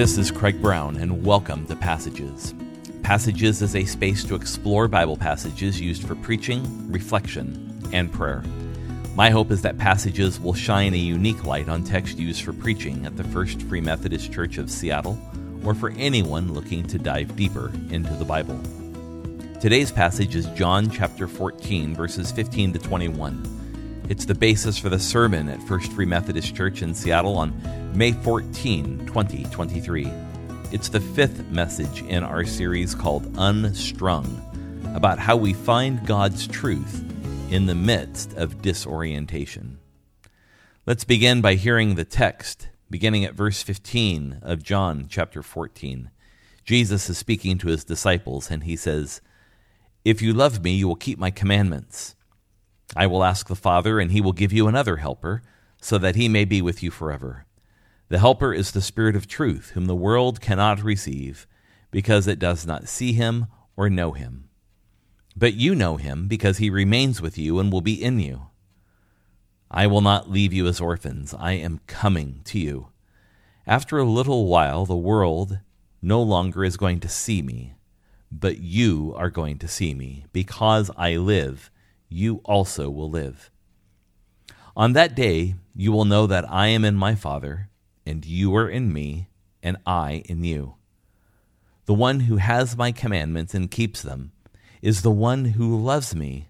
This is Craig Brown, and welcome to Passages. Passages is a space to explore Bible passages used for preaching, reflection, and prayer. My hope is that Passages will shine a unique light on text used for preaching at the First Free Methodist Church of Seattle, or for anyone looking to dive deeper into the Bible. Today's passage is John chapter 14, verses 15 to 21. It's the basis for the sermon at First Free Methodist Church in Seattle on May 14, 2023. It's the fifth message in our series called Unstrung, about how we find God's truth in the midst of disorientation. Let's begin by hearing the text, beginning at verse 15 of John chapter 14. Jesus is speaking to his disciples, and he says, If you love me, you will keep my commandments. I will ask the Father, and he will give you another helper, so that he may be with you forever. The helper is the Spirit of truth, whom the world cannot receive, because it does not see him or know him. But you know him, because he remains with you and will be in you. I will not leave you as orphans. I am coming to you. After a little while, the world no longer is going to see me, but you are going to see me, because I live you also will live. On that day you will know that I am in my Father, and you are in me, and I in you. The one who has my commandments and keeps them is the one who loves me,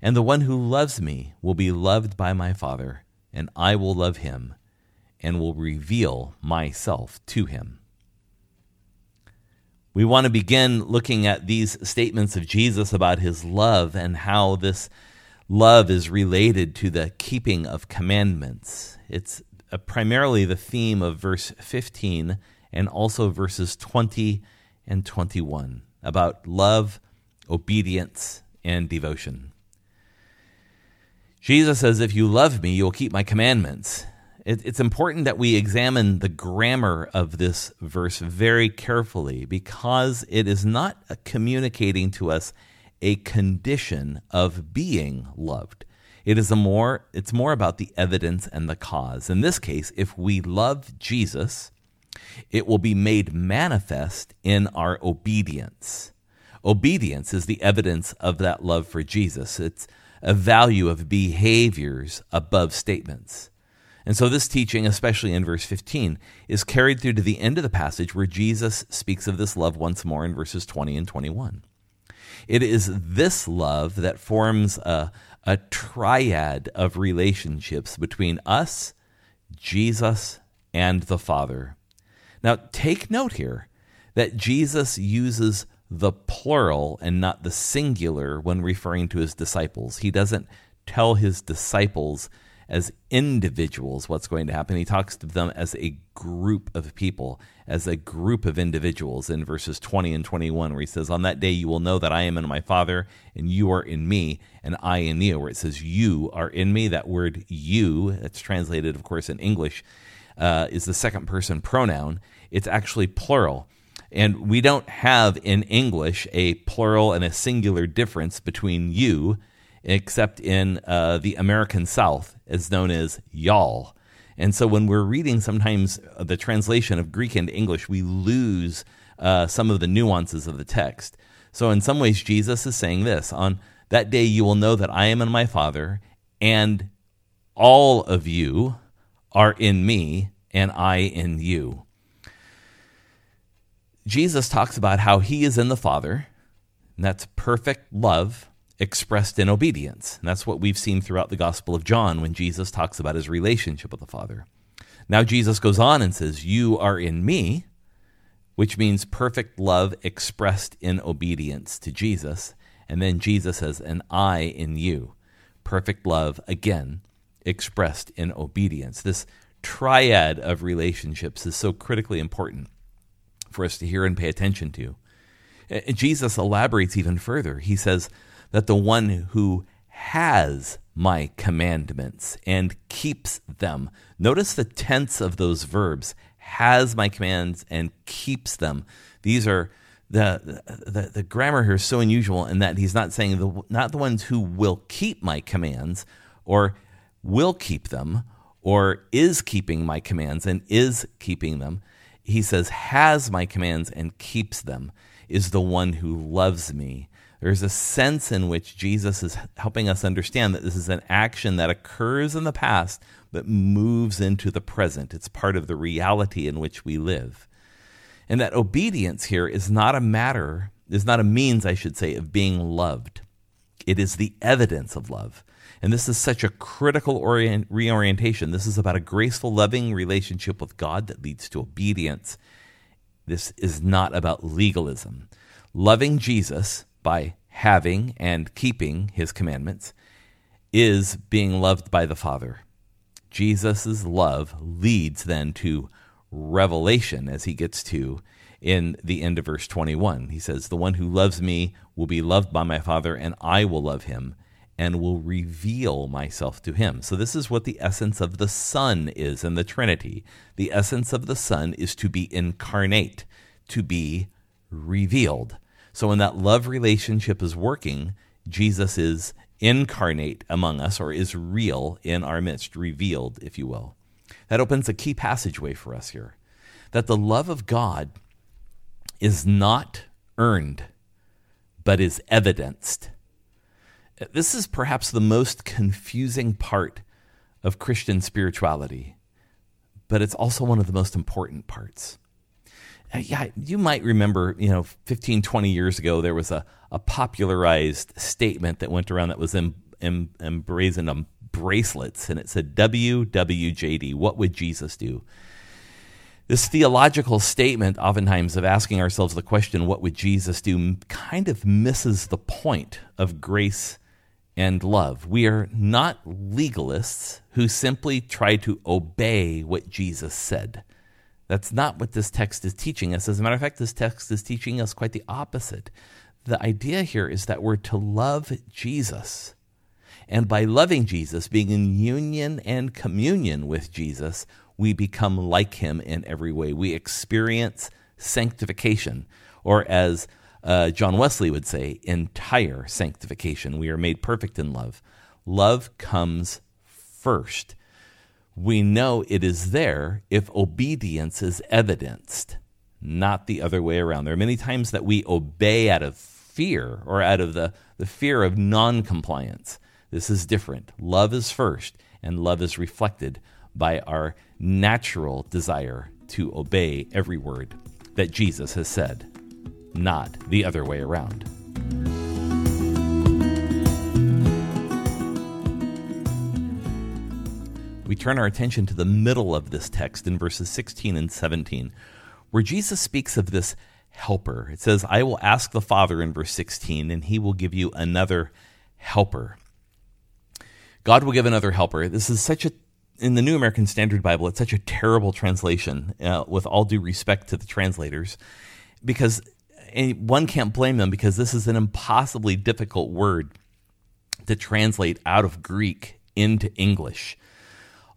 and the one who loves me will be loved by my Father, and I will love him, and will reveal myself to him. We want to begin looking at these statements of Jesus about his love and how this love is related to the keeping of commandments. It's uh, primarily the theme of verse 15 and also verses 20 and 21 about love, obedience, and devotion. Jesus says, If you love me, you'll keep my commandments it, it's important that we examine the grammar of this verse very carefully because it is not communicating to us a condition of being loved. It is a more it's more about the evidence and the cause. In this case, if we love Jesus, it will be made manifest in our obedience. Obedience is the evidence of that love for Jesus. It's a value of behaviors above statements. And so, this teaching, especially in verse 15, is carried through to the end of the passage where Jesus speaks of this love once more in verses 20 and 21. It is this love that forms a, a triad of relationships between us, Jesus, and the Father. Now, take note here that Jesus uses the plural and not the singular when referring to his disciples. He doesn't tell his disciples as individuals what's going to happen. He talks to them as a group of people, as a group of individuals in verses 20 and 21, where he says, On that day you will know that I am in my Father, and you are in me, and I in you. Where it says, You are in me, that word you, that's translated, of course, in English, uh, is the second person pronoun. It's actually plural. And we don't have in English a plural and a singular difference between you except in uh, the American South, is known as y'all. And so when we're reading sometimes the translation of Greek into English, we lose uh, some of the nuances of the text. So in some ways, Jesus is saying this On that day, you will know that I am in my Father, and all of you are in me, and I in you. Jesus talks about how he is in the Father, and that's perfect love expressed in obedience. And that's what we've seen throughout the Gospel of John when Jesus talks about his relationship with the Father. Now, Jesus goes on and says, You are in me, which means perfect love expressed in obedience to Jesus. And then Jesus says, And I in you. Perfect love, again, expressed in obedience. This triad of relationships is so critically important for us to hear and pay attention to. Uh, Jesus elaborates even further. He says, that the one who has my commandments and keeps them. Notice the tense of those verbs has my commands and keeps them. These are the, the, the grammar here is so unusual in that he's not saying the, not the ones who will keep my commands or will keep them or is keeping my commands and is keeping them. he says, has my commands and keeps them is the one who loves me. There's a sense in which Jesus is helping us understand that this is an action that occurs in the past but moves into the present. It's part of the reality in which we live. And that obedience here is not a matter, is not a means, I should say, of being loved. It is the evidence of love. And this is such a critical orient, reorientation. This is about a graceful, loving relationship with God that leads to obedience. This is not about legalism. Loving Jesus by having and keeping his commandments is being loved by the Father. Jesus' love leads then to revelation as he gets to in the end of verse 21. He says, The one who loves me will be loved by my Father, and I will love him and will reveal myself to him. So, this is what the essence of the Son is in the Trinity. The essence of the Son is to be incarnate, to be revealed. So, when that love relationship is working, Jesus is incarnate among us, or is real in our midst, revealed, if you will. That opens a key passageway for us here that the love of God is not earned, but is evidenced. This is perhaps the most confusing part of Christian spirituality, but it's also one of the most important parts. Uh, yeah, you might remember, you know, 15, 20 years ago, there was a, a popularized statement that went around that was em, em, emblazoned on bracelets, and it said, WWJD, what would Jesus do? This theological statement, oftentimes, of asking ourselves the question, what would Jesus do, kind of misses the point of grace and love. We are not legalists who simply try to obey what Jesus said. That's not what this text is teaching us. As a matter of fact, this text is teaching us quite the opposite. The idea here is that we're to love Jesus. And by loving Jesus, being in union and communion with Jesus, we become like him in every way. We experience sanctification, or as uh, John Wesley would say, entire sanctification. We are made perfect in love. Love comes first. We know it is there if obedience is evidenced, not the other way around. There are many times that we obey out of fear or out of the, the fear of non compliance. This is different. Love is first, and love is reflected by our natural desire to obey every word that Jesus has said not the other way around. We turn our attention to the middle of this text in verses 16 and 17, where Jesus speaks of this helper. It says, I will ask the Father in verse 16, and he will give you another helper. God will give another helper. This is such a, in the New American Standard Bible, it's such a terrible translation, uh, with all due respect to the translators, because one can't blame them because this is an impossibly difficult word to translate out of Greek into English.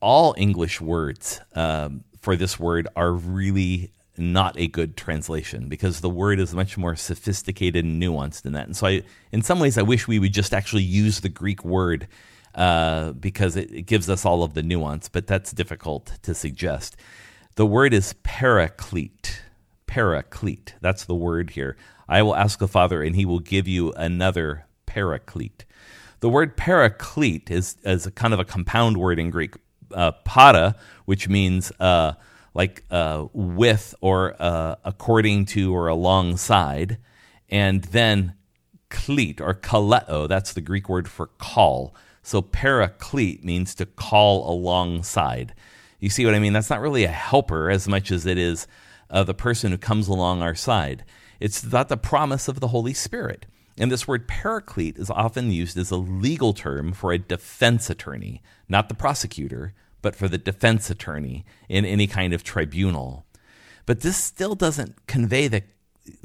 All English words um, for this word are really not a good translation because the word is much more sophisticated and nuanced than that. And so, I, in some ways, I wish we would just actually use the Greek word uh, because it, it gives us all of the nuance, but that's difficult to suggest. The word is paraclete paraclete. That's the word here. I will ask the Father, and he will give you another paraclete. The word paraclete is, is a kind of a compound word in Greek. Uh, para, which means uh, like uh, with or uh, according to or alongside, and then cleat or kaleo, that's the Greek word for call. So paraclete means to call alongside. You see what I mean? That's not really a helper as much as it is uh, the person who comes along our side. It's not the promise of the Holy Spirit. And this word paraclete is often used as a legal term for a defense attorney, not the prosecutor, but for the defense attorney in any kind of tribunal. But this still doesn't convey the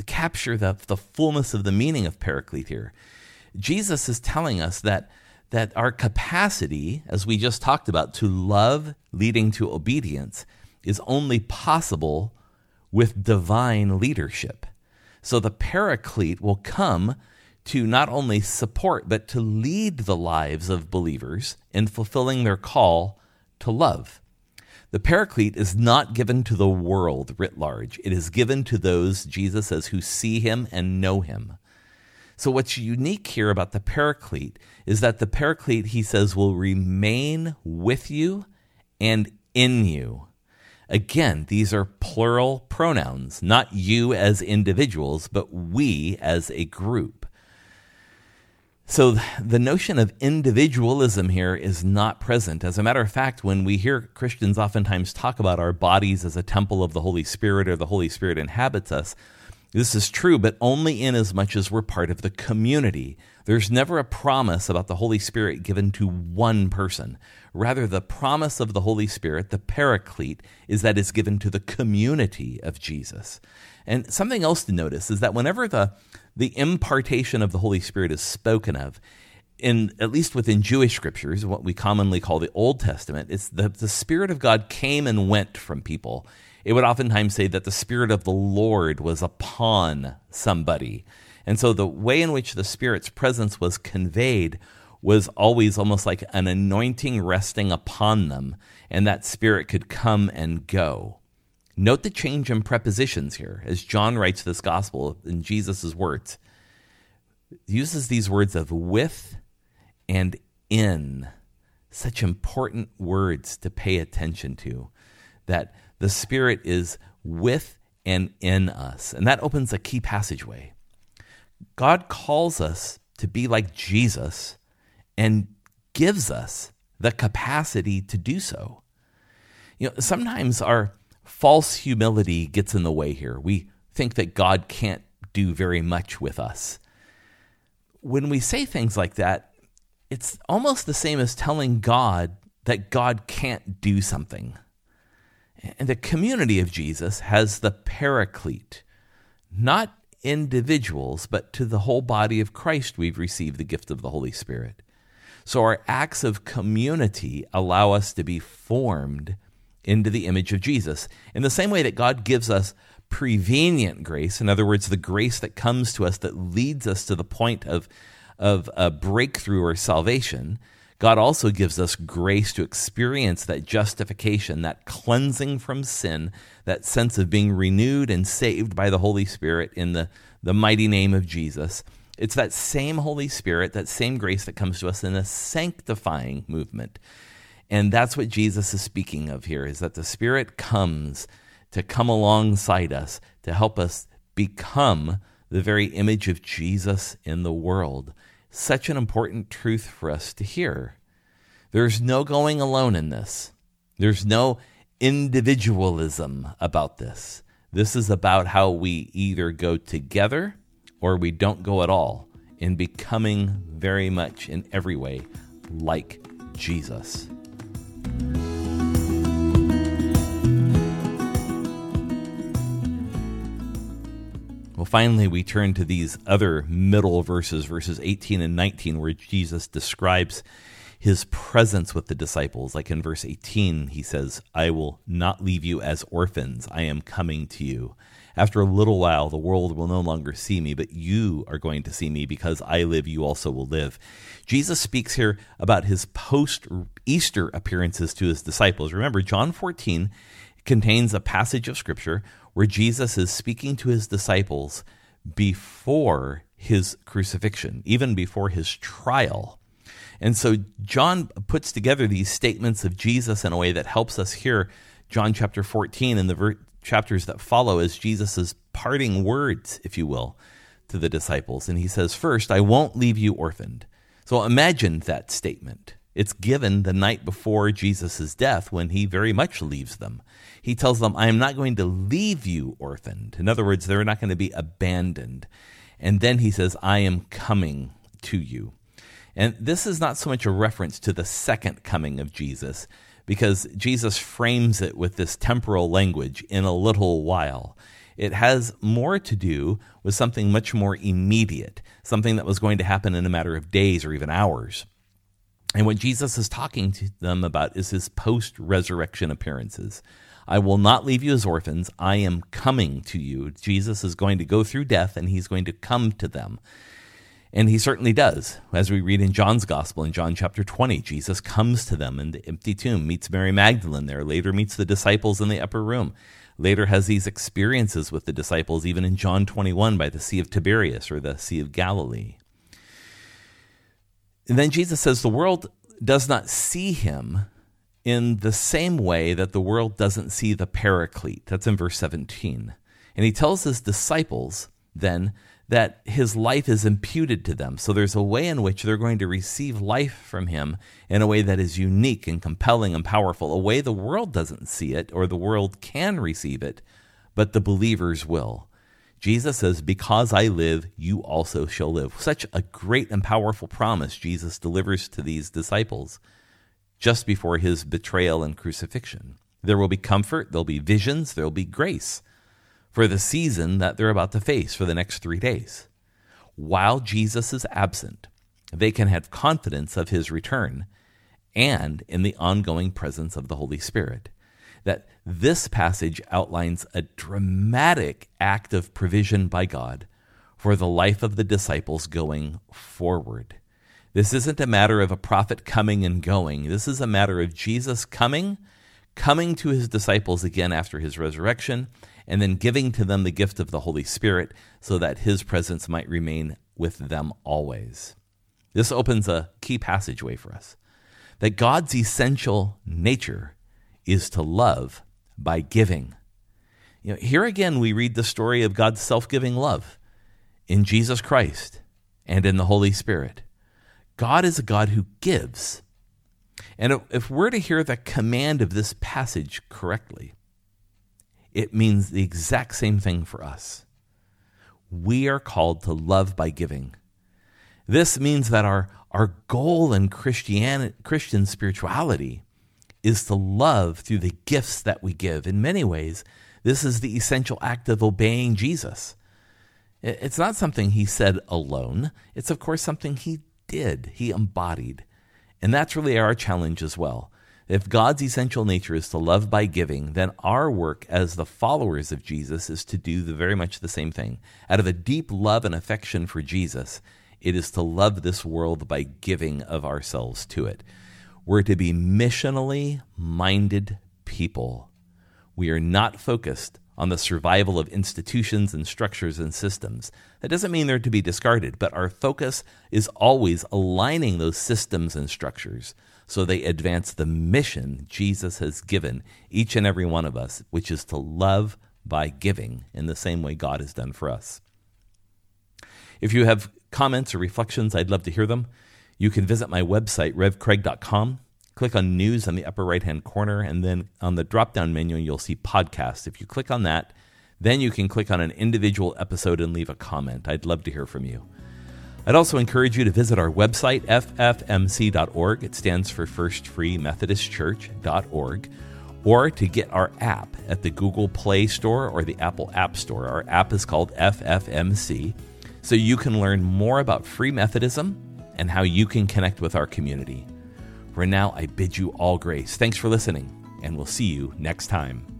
capture the, the fullness of the meaning of paraclete here. Jesus is telling us that that our capacity, as we just talked about, to love leading to obedience is only possible with divine leadership. So the paraclete will come to not only support, but to lead the lives of believers in fulfilling their call to love. The paraclete is not given to the world writ large. It is given to those, Jesus says, who see him and know him. So, what's unique here about the paraclete is that the paraclete, he says, will remain with you and in you. Again, these are plural pronouns, not you as individuals, but we as a group. So the notion of individualism here is not present. As a matter of fact, when we hear Christians oftentimes talk about our bodies as a temple of the Holy Spirit or the Holy Spirit inhabits us, this is true, but only in as much as we're part of the community. There's never a promise about the Holy Spirit given to one person. Rather, the promise of the Holy Spirit, the paraclete, is that it's given to the community of Jesus. And something else to notice is that whenever the, the impartation of the Holy Spirit is spoken of, in at least within Jewish scriptures, what we commonly call the Old Testament, it's the, the Spirit of God came and went from people. It would oftentimes say that the Spirit of the Lord was upon somebody. And so the way in which the Spirit's presence was conveyed was always almost like an anointing resting upon them, and that Spirit could come and go. Note the change in prepositions here as John writes this gospel in Jesus' words. uses these words of with and in. Such important words to pay attention to. That the Spirit is with and in us. And that opens a key passageway. God calls us to be like Jesus and gives us the capacity to do so. You know, sometimes our false humility gets in the way here. We think that God can't do very much with us. When we say things like that, it's almost the same as telling God that God can't do something. And the community of Jesus has the paraclete, not individuals, but to the whole body of Christ, we've received the gift of the Holy Spirit. So our acts of community allow us to be formed into the image of Jesus. In the same way that God gives us prevenient grace, in other words, the grace that comes to us that leads us to the point of, of a breakthrough or salvation, God also gives us grace to experience that justification, that cleansing from sin, that sense of being renewed and saved by the Holy Spirit in the, the mighty name of Jesus. It's that same Holy Spirit, that same grace that comes to us in a sanctifying movement. And that's what Jesus is speaking of here is that the Spirit comes to come alongside us to help us become the very image of Jesus in the world. Such an important truth for us to hear. There's no going alone in this. There's no individualism about this. This is about how we either go together or we don't go at all in becoming very much in every way like Jesus. Well, finally, we turn to these other middle verses, verses 18 and 19, where Jesus describes his presence with the disciples. Like in verse 18, he says, I will not leave you as orphans, I am coming to you. After a little while, the world will no longer see me, but you are going to see me because I live, you also will live. Jesus speaks here about his post Easter appearances to his disciples. Remember, John 14 contains a passage of scripture where Jesus is speaking to his disciples before his crucifixion, even before his trial. And so John puts together these statements of Jesus in a way that helps us hear John chapter 14 and the ver- chapters that follow as Jesus' parting words, if you will, to the disciples. And he says, First, I won't leave you orphaned. So imagine that statement. It's given the night before Jesus' death when he very much leaves them. He tells them, I am not going to leave you orphaned. In other words, they're not going to be abandoned. And then he says, I am coming to you. And this is not so much a reference to the second coming of Jesus, because Jesus frames it with this temporal language in a little while. It has more to do with something much more immediate, something that was going to happen in a matter of days or even hours. And what Jesus is talking to them about is his post resurrection appearances. I will not leave you as orphans. I am coming to you. Jesus is going to go through death and he's going to come to them. And he certainly does. As we read in John's Gospel, in John chapter 20, Jesus comes to them in the empty tomb, meets Mary Magdalene there, later meets the disciples in the upper room, later has these experiences with the disciples, even in John 21 by the Sea of Tiberias or the Sea of Galilee. And then Jesus says the world does not see him in the same way that the world doesn't see the paraclete. That's in verse 17. And he tells his disciples then that his life is imputed to them. So there's a way in which they're going to receive life from him in a way that is unique and compelling and powerful, a way the world doesn't see it or the world can receive it, but the believers will. Jesus says, Because I live, you also shall live. Such a great and powerful promise Jesus delivers to these disciples just before his betrayal and crucifixion. There will be comfort, there'll be visions, there'll be grace for the season that they're about to face for the next three days. While Jesus is absent, they can have confidence of his return and in the ongoing presence of the Holy Spirit. That this passage outlines a dramatic act of provision by God for the life of the disciples going forward. This isn't a matter of a prophet coming and going. This is a matter of Jesus coming, coming to his disciples again after his resurrection, and then giving to them the gift of the Holy Spirit so that his presence might remain with them always. This opens a key passageway for us that God's essential nature is to love by giving. You know, here again, we read the story of God's self giving love in Jesus Christ and in the Holy Spirit. God is a God who gives. And if we're to hear the command of this passage correctly, it means the exact same thing for us. We are called to love by giving. This means that our, our goal in Christian, Christian spirituality is to love through the gifts that we give. In many ways, this is the essential act of obeying Jesus. It's not something he said alone, it's, of course, something he did, he embodied. And that's really our challenge as well. If God's essential nature is to love by giving, then our work as the followers of Jesus is to do the very much the same thing. Out of a deep love and affection for Jesus, it is to love this world by giving of ourselves to it. We're to be missionally minded people. We are not focused on the survival of institutions and structures and systems. That doesn't mean they're to be discarded, but our focus is always aligning those systems and structures so they advance the mission Jesus has given each and every one of us, which is to love by giving in the same way God has done for us. If you have comments or reflections, I'd love to hear them. You can visit my website, revcraig.com. Click on news on the upper right hand corner, and then on the drop down menu, you'll see podcast. If you click on that, then you can click on an individual episode and leave a comment. I'd love to hear from you. I'd also encourage you to visit our website, ffmc.org. It stands for First Free Methodist Church.org. Or to get our app at the Google Play Store or the Apple App Store. Our app is called FFMC. So you can learn more about free Methodism and how you can connect with our community. For now, I bid you all grace. Thanks for listening, and we'll see you next time.